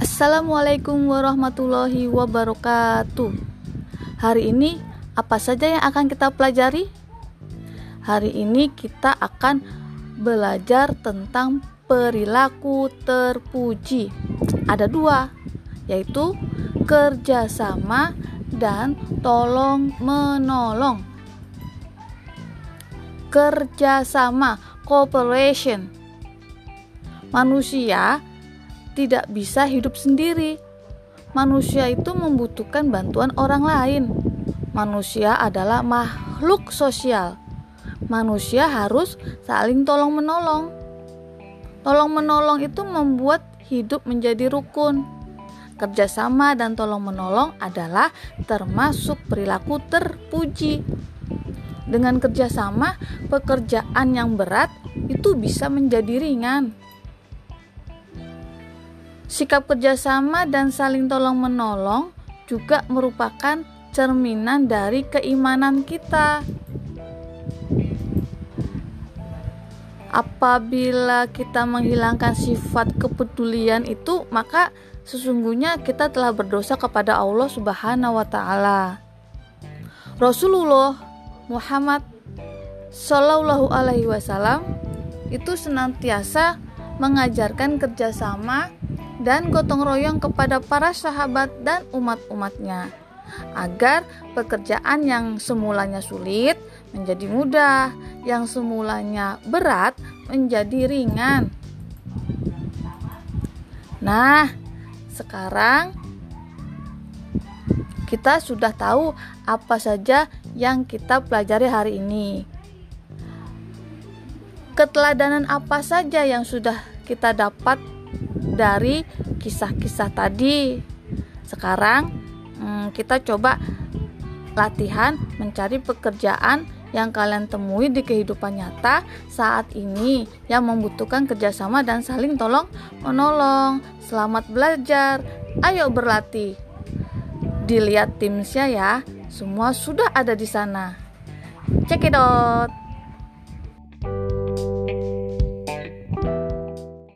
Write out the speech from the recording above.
Assalamualaikum warahmatullahi wabarakatuh. Hari ini apa saja yang akan kita pelajari? Hari ini kita akan belajar tentang perilaku terpuji. Ada dua, yaitu kerjasama dan tolong menolong. Kerjasama, cooperation. Manusia tidak bisa hidup sendiri. Manusia itu membutuhkan bantuan orang lain. Manusia adalah makhluk sosial. Manusia harus saling tolong-menolong. Tolong-menolong itu membuat hidup menjadi rukun. Kerjasama dan tolong-menolong adalah termasuk perilaku terpuji. Dengan kerjasama, pekerjaan yang berat itu bisa menjadi ringan. Sikap kerjasama dan saling tolong-menolong juga merupakan cerminan dari keimanan kita. Apabila kita menghilangkan sifat kepedulian itu, maka sesungguhnya kita telah berdosa kepada Allah Subhanahu wa taala. Rasulullah Muhammad Shallallahu alaihi wasallam itu senantiasa mengajarkan kerjasama dan gotong royong kepada para sahabat dan umat-umatnya agar pekerjaan yang semulanya sulit menjadi mudah, yang semulanya berat menjadi ringan. Nah, sekarang kita sudah tahu apa saja yang kita pelajari hari ini. Keteladanan apa saja yang sudah kita dapat dari kisah-kisah tadi. Sekarang hmm, kita coba latihan mencari pekerjaan yang kalian temui di kehidupan nyata saat ini yang membutuhkan kerjasama dan saling tolong menolong. Selamat belajar, ayo berlatih. Dilihat timsnya ya, semua sudah ada di sana. Cekidot.